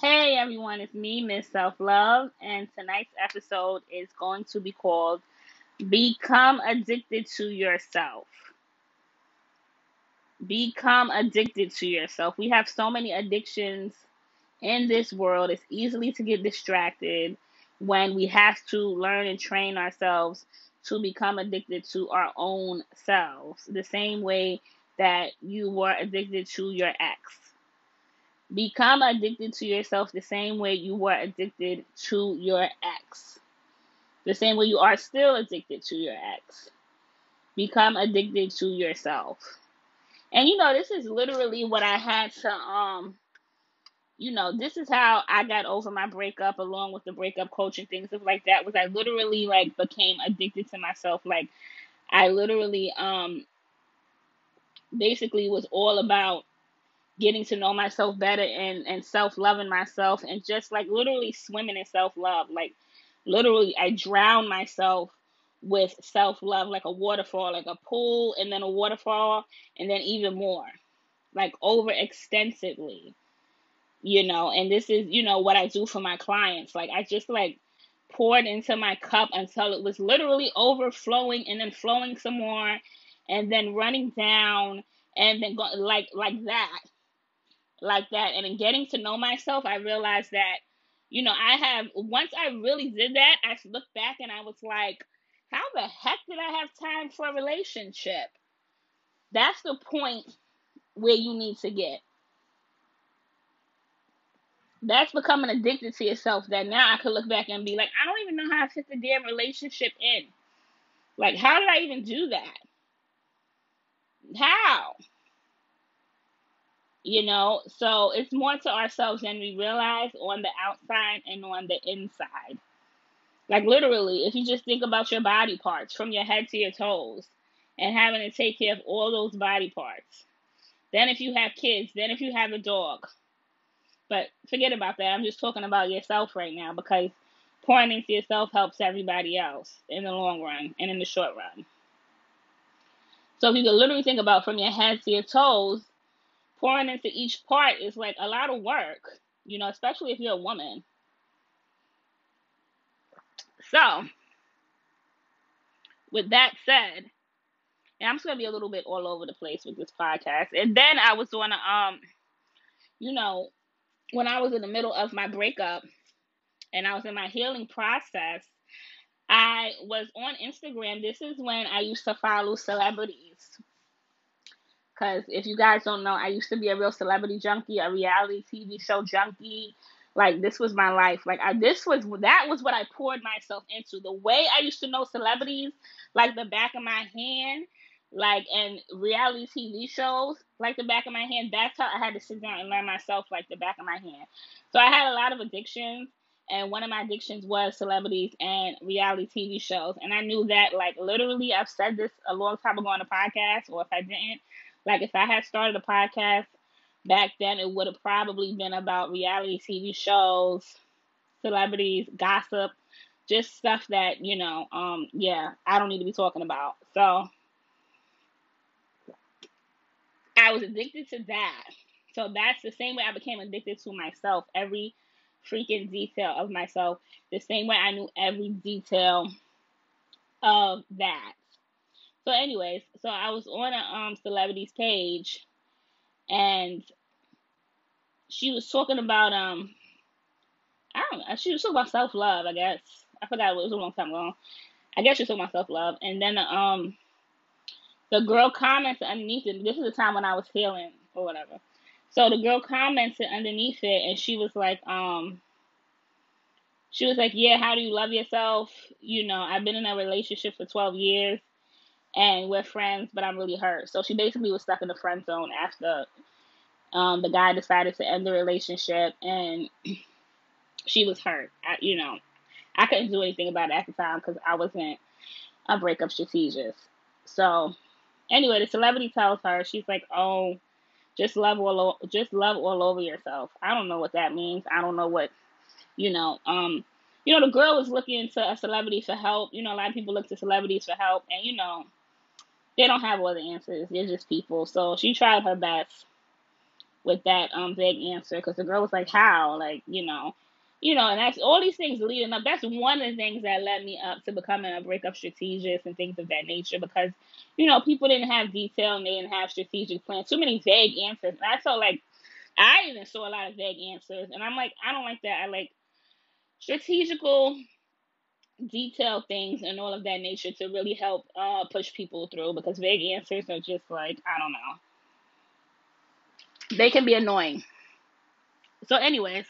Hey everyone, it's me, Miss Self Love, and tonight's episode is going to be called Become Addicted to Yourself. Become addicted to yourself. We have so many addictions in this world. It's easily to get distracted when we have to learn and train ourselves to become addicted to our own selves, the same way that you were addicted to your ex Become addicted to yourself the same way you were addicted to your ex. The same way you are still addicted to your ex. Become addicted to yourself. And you know, this is literally what I had to um you know, this is how I got over my breakup along with the breakup coach and things like that was I literally like became addicted to myself. Like I literally um basically was all about getting to know myself better and and self-loving myself and just like literally swimming in self-love. Like literally i drown myself with self-love like a waterfall like a pool and then a waterfall and then even more like over extensively you know? And this is you know what i do for my clients. Like i just like poured into my cup until it was literally overflowing and then flowing some more and then running down and then go like like that like that. And in getting to know myself, I realized that, you know, I have, once I really did that, I looked back and I was like, how the heck did I have time for a relationship? That's the point where you need to get. That's becoming addicted to yourself that now I could look back and be like, I don't even know how I fit the damn relationship in. Like, how did I even do that? How? You know? So it's more to ourselves than we realize on the outside and on the inside. Like literally if you just think about your body parts from your head to your toes and having to take care of all those body parts. Then if you have kids then if you have a dog. But forget about that. I'm just talking about yourself right now because pouring into yourself helps everybody else in the long run and in the short run. So if you can literally think about from your head to your toes pouring into each part is like a lot of work, you know, especially if you're a woman. So, with that said, and I'm just gonna be a little bit all over the place with this podcast. And then I was gonna um, you know, when I was in the middle of my breakup and I was in my healing process, I was on Instagram. This is when I used to follow celebrities because if you guys don't know, I used to be a real celebrity junkie, a reality TV show junkie. Like this was my life. Like I, this was that was what I poured myself into. The way I used to know celebrities, like the back of my hand, like and reality TV shows, like the back of my hand. That's how I had to sit down and learn myself, like the back of my hand. So I had a lot of addictions, and one of my addictions was celebrities and reality TV shows. And I knew that, like literally, I've said this a long time ago on the podcast, or if I didn't, like if I had started a podcast back then, it would have probably been about reality TV shows, celebrities, gossip, just stuff that, you know, um, yeah, I don't need to be talking about. So I was addicted to that. So that's the same way I became addicted to myself. Every freaking detail of myself. The same way I knew every detail of that. So, anyways, so I was on a um celebrities page, and she was talking about um, I don't know, she was talking about self love. I guess I forgot it was a long time ago. I guess she was talking about self love, and then um, the girl commented underneath it. This is the time when I was healing or whatever. So the girl commented underneath it, and she was like, um, she was like, yeah, how do you love yourself? You know, I've been in a relationship for 12 years and we're friends, but I'm really hurt. So she basically was stuck in the friend zone after um, the guy decided to end the relationship, and she was hurt. I, you know, I couldn't do anything about it at the time because I wasn't a breakup strategist. So anyway, the celebrity tells her she's like, "Oh, just love all just love all over yourself." I don't know what that means. I don't know what you know. Um, you know, the girl was looking to a celebrity for help. You know, a lot of people look to celebrities for help, and you know, they don't have all the answers. They're just people. So she tried her best with that um vague answer because the girl was like, "How?" Like you know, you know, and that's all these things leading up. That's one of the things that led me up to becoming a breakup strategist and things of that nature because you know people didn't have detail and they didn't have strategic plans. Too many vague answers. And I felt like I even saw a lot of vague answers, and I'm like, I don't like that. I like strategical detailed things and all of that nature to really help uh, push people through because vague answers are just like I don't know they can be annoying. So, anyways,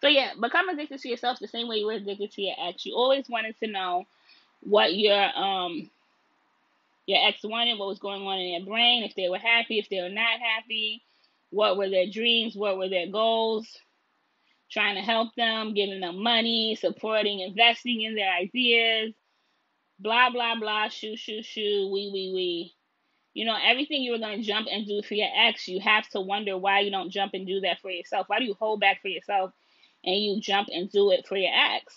so yeah, become addicted to yourself the same way you were addicted to your ex. You always wanted to know what your um your ex wanted, what was going on in their brain, if they were happy, if they were not happy, what were their dreams, what were their goals, trying to help them, giving them money, supporting, investing in their ideas, blah blah blah, shoo shoo shoo, wee wee wee. You know, everything you were going to jump and do for your ex, you have to wonder why you don't jump and do that for yourself. Why do you hold back for yourself and you jump and do it for your ex?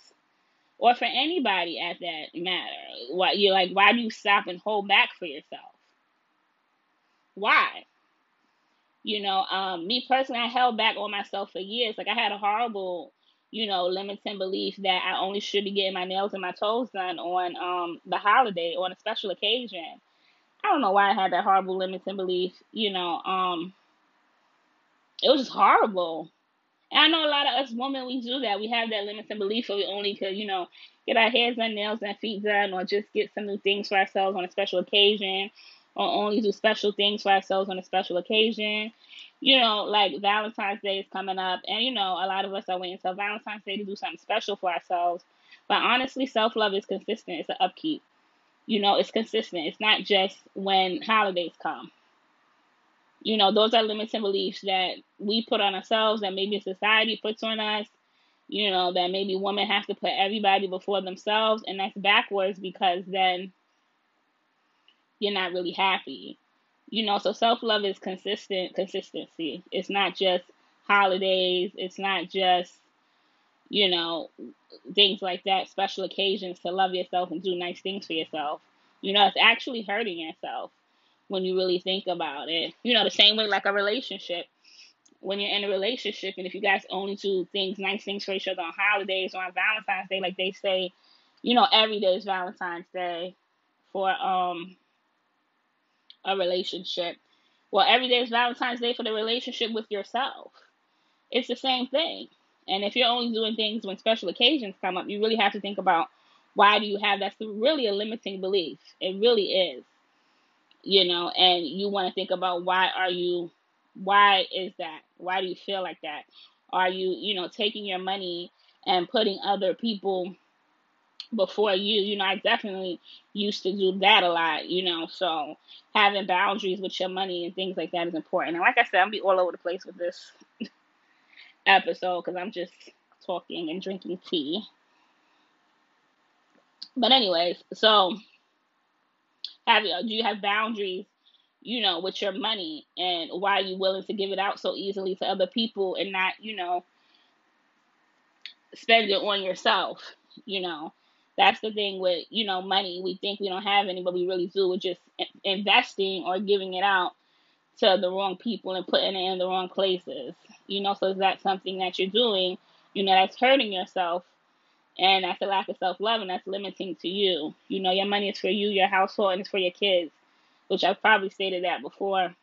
Or for anybody at that matter. Why you're like, why do you stop and hold back for yourself? Why? You know, um, me personally, I held back on myself for years. Like I had a horrible, you know, limiting belief that I only should be getting my nails and my toes done on um the holiday or on a special occasion I don't know why I had that horrible limiting belief. You know, um, it was just horrible. And I know a lot of us women we do that. We have that limiting belief, or we only could, you know, get our hairs and nails and feet done, or just get some new things for ourselves on a special occasion, or only do special things for ourselves on a special occasion. You know, like Valentine's Day is coming up, and you know, a lot of us are waiting until Valentine's Day to do something special for ourselves. But honestly, self love is consistent. It's an upkeep. You know, it's consistent. It's not just when holidays come. You know, those are limiting beliefs that we put on ourselves, that maybe society puts on us. You know, that maybe women have to put everybody before themselves, and that's backwards because then you're not really happy. You know, so self love is consistent consistency. It's not just holidays. It's not just you know, things like that, special occasions to love yourself and do nice things for yourself. You know, it's actually hurting yourself when you really think about it. You know, the same way like a relationship. When you're in a relationship and if you guys only do things, nice things for each other on holidays or on Valentine's Day, like they say, you know, every day is Valentine's Day for um a relationship. Well, every day is Valentine's Day for the relationship with yourself. It's the same thing. And if you're only doing things when special occasions come up, you really have to think about why do you have that's really a limiting belief. It really is. You know, and you want to think about why are you why is that? Why do you feel like that? Are you, you know, taking your money and putting other people before you? You know, I definitely used to do that a lot, you know, so having boundaries with your money and things like that is important. And like I said, I'll be all over the place with this episode because I'm just talking and drinking tea. But anyways, so have do you have boundaries, you know, with your money and why are you willing to give it out so easily to other people and not, you know, spend it on yourself, you know. That's the thing with, you know, money. We think we don't have any, but we really do. We're just investing or giving it out to the wrong people and putting it in the wrong places. You know, so is that something that you're doing, you know, that's hurting yourself and that's a lack of self love and that's limiting to you. You know, your money is for you, your household, and it's for your kids, which I've probably stated that before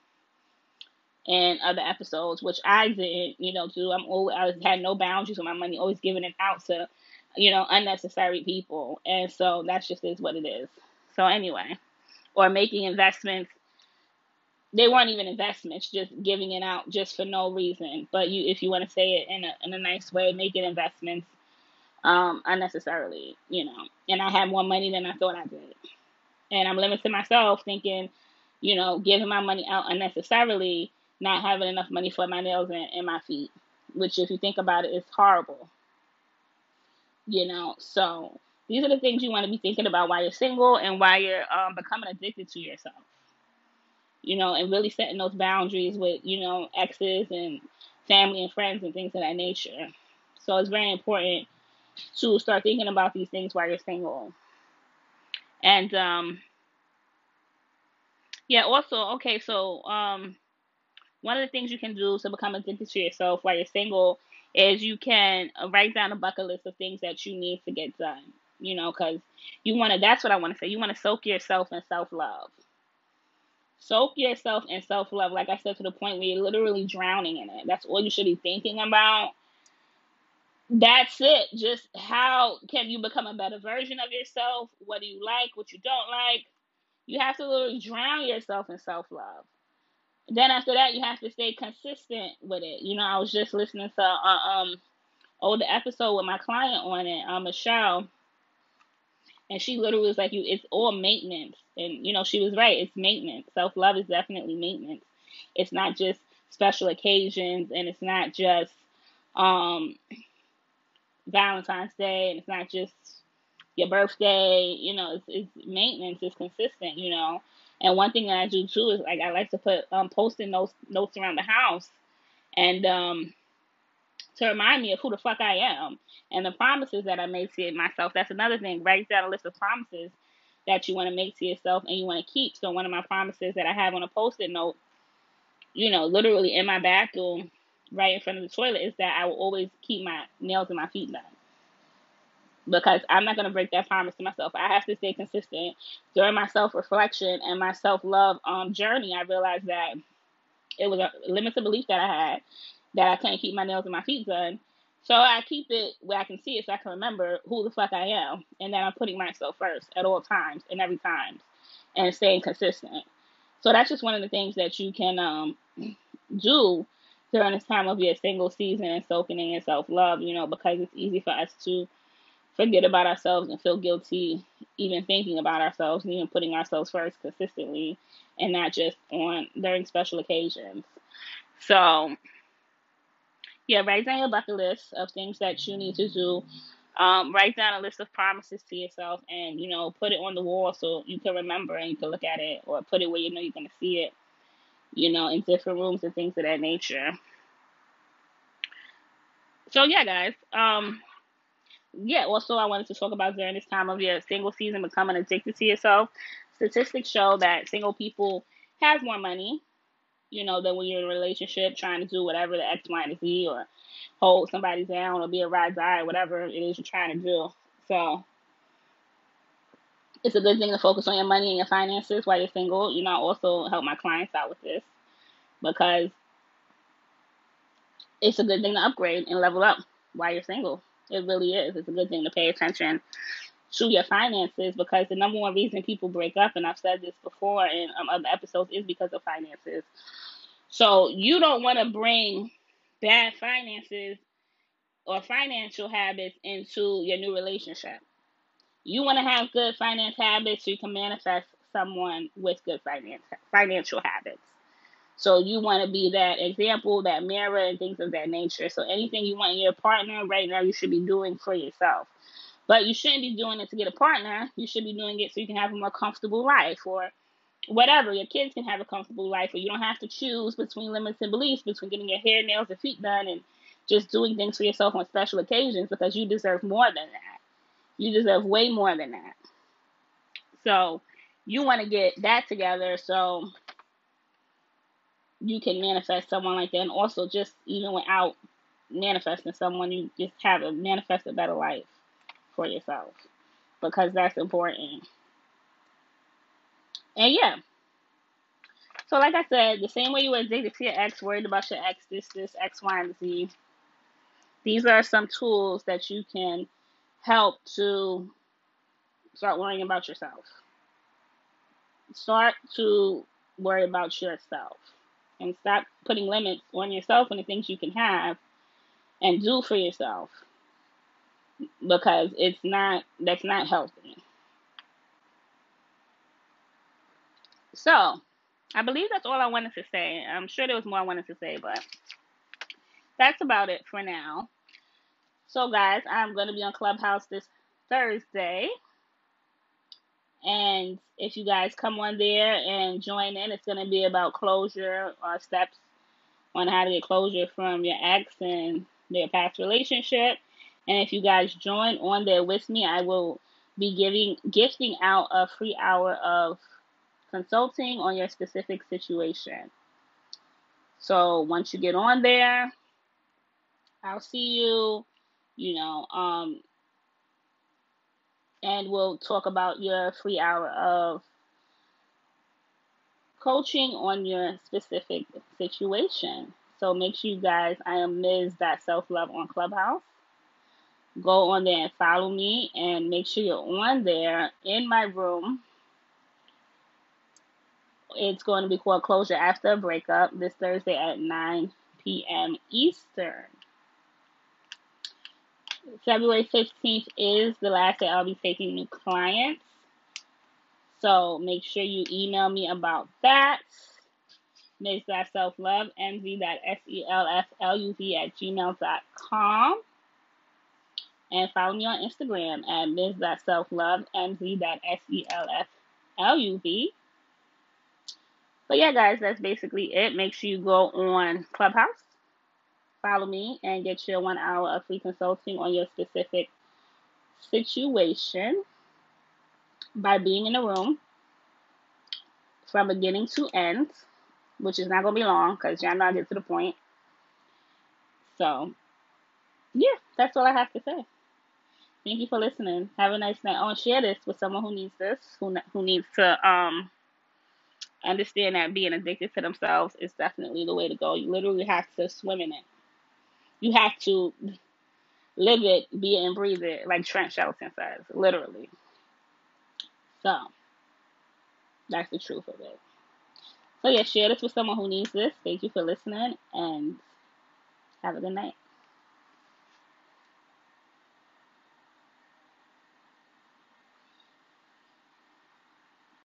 in other episodes, which I didn't, you know, do. I'm always I had no boundaries with my money, always giving it out to, you know, unnecessary people. And so that's just is what it is. So anyway. Or making investments they weren't even investments, just giving it out just for no reason. But you, if you want to say it in a in a nice way, making investments um, unnecessarily, you know. And I had more money than I thought I did, and I'm limiting myself, thinking, you know, giving my money out unnecessarily, not having enough money for my nails and, and my feet, which, if you think about it, is horrible. You know, so these are the things you want to be thinking about while you're single and while you're um, becoming addicted to yourself you know, and really setting those boundaries with, you know, exes and family and friends and things of that nature. So it's very important to start thinking about these things while you're single. And um yeah, also, okay, so um one of the things you can do to become addicted to yourself while you're single is you can write down a bucket list of things that you need to get done. You know, because you want to, that's what I want to say. You want to soak yourself in self love. Soak yourself in self love, like I said, to the point where you're literally drowning in it. That's all you should be thinking about. That's it. Just how can you become a better version of yourself? What do you like? What you don't like? You have to literally drown yourself in self love. Then after that, you have to stay consistent with it. You know, I was just listening to uh, um older episode with my client on it, um, Michelle, and she literally was like, "You, it's all maintenance." And you know, she was right. It's maintenance. Self love is definitely maintenance. It's not just special occasions, and it's not just um Valentine's Day, and it's not just your birthday. You know, it's, it's maintenance. It's consistent. You know, and one thing that I do too is like I like to put um post-it notes notes around the house, and um to remind me of who the fuck I am and the promises that I made to myself. That's another thing. Write down a list of promises that you want to make to yourself and you want to keep. So one of my promises that I have on a post-it note, you know, literally in my bathroom, right in front of the toilet, is that I will always keep my nails and my feet done. Because I'm not gonna break that promise to myself. I have to stay consistent. During my self reflection and my self love um journey, I realized that it was a limited belief that I had that I can't keep my nails and my feet done so I keep it where I can see it so I can remember who the fuck I am. And then I'm putting myself first at all times and every time and staying consistent. So that's just one of the things that you can um, do during this time of your single season and soaking in your self love, you know, because it's easy for us to forget about ourselves and feel guilty even thinking about ourselves and even putting ourselves first consistently and not just on during special occasions. So yeah, write down your bucket list of things that you need to do. Um, write down a list of promises to yourself and, you know, put it on the wall so you can remember and you can look at it or put it where you know you're to see it, you know, in different rooms and things of that nature. So, yeah, guys. Um, yeah, also, I wanted to talk about during this time of your single season becoming addicted to yourself. Statistics show that single people have more money you know, than when you're in a relationship trying to do whatever the X, Y, and Z or hold somebody down or be a ride die, whatever it is you're trying to do. So it's a good thing to focus on your money and your finances while you're single. You know, I also help my clients out with this because it's a good thing to upgrade and level up while you're single. It really is. It's a good thing to pay attention to your finances because the number one reason people break up, and I've said this before in um, other episodes, is because of finances. So you don't want to bring bad finances or financial habits into your new relationship. You want to have good finance habits so you can manifest someone with good finance financial habits. So you want to be that example, that mirror, and things of that nature. So anything you want in your partner right now, you should be doing for yourself. But you shouldn't be doing it to get a partner. You should be doing it so you can have a more comfortable life or whatever. Your kids can have a comfortable life, or you don't have to choose between limits and beliefs, between getting your hair, nails, and feet done and just doing things for yourself on special occasions because you deserve more than that. You deserve way more than that. So you want to get that together so you can manifest someone like that. And also, just even without manifesting someone, you just have a manifest a better life for yourself because that's important. And yeah. So like I said, the same way you were addicted to your ex, worried about your ex, this, this, X, Y, and Z. These are some tools that you can help to start worrying about yourself. Start to worry about yourself and stop putting limits on yourself and the things you can have and do for yourself because it's not that's not healthy. So, I believe that's all I wanted to say. I'm sure there was more I wanted to say, but that's about it for now. So, guys, I'm going to be on Clubhouse this Thursday. And if you guys come on there and join in, it's going to be about closure or steps on how to get closure from your ex and their past relationship. And if you guys join on there with me, I will be giving gifting out a free hour of consulting on your specific situation. So once you get on there, I'll see you, you know, um, and we'll talk about your free hour of coaching on your specific situation. So make sure you guys, I am Ms. Self Love on Clubhouse. Go on there and follow me and make sure you're on there in my room. It's going to be called Closure After a Breakup this Thursday at 9 p.m. Eastern. February 15th is the last day I'll be taking new clients. So make sure you email me about that. Ms. Self Love, mz.selfluv at gmail.com. And follow me on Instagram at ms.selflove, mz.selfluv. But yeah, guys, that's basically it. Make sure you go on Clubhouse, follow me, and get your one hour of free consulting on your specific situation by being in the room from beginning to end, which is not going to be long because y'all know I get to the point. So, yeah, that's all I have to say. Thank you for listening. Have a nice night. Want to share this with someone who needs this, who who needs to um understand that being addicted to themselves is definitely the way to go. You literally have to swim in it. You have to live it, be it, and breathe it, like Trent Shelton says, literally. So, that's the truth of it. So, yeah, share this with someone who needs this. Thank you for listening, and have a good night.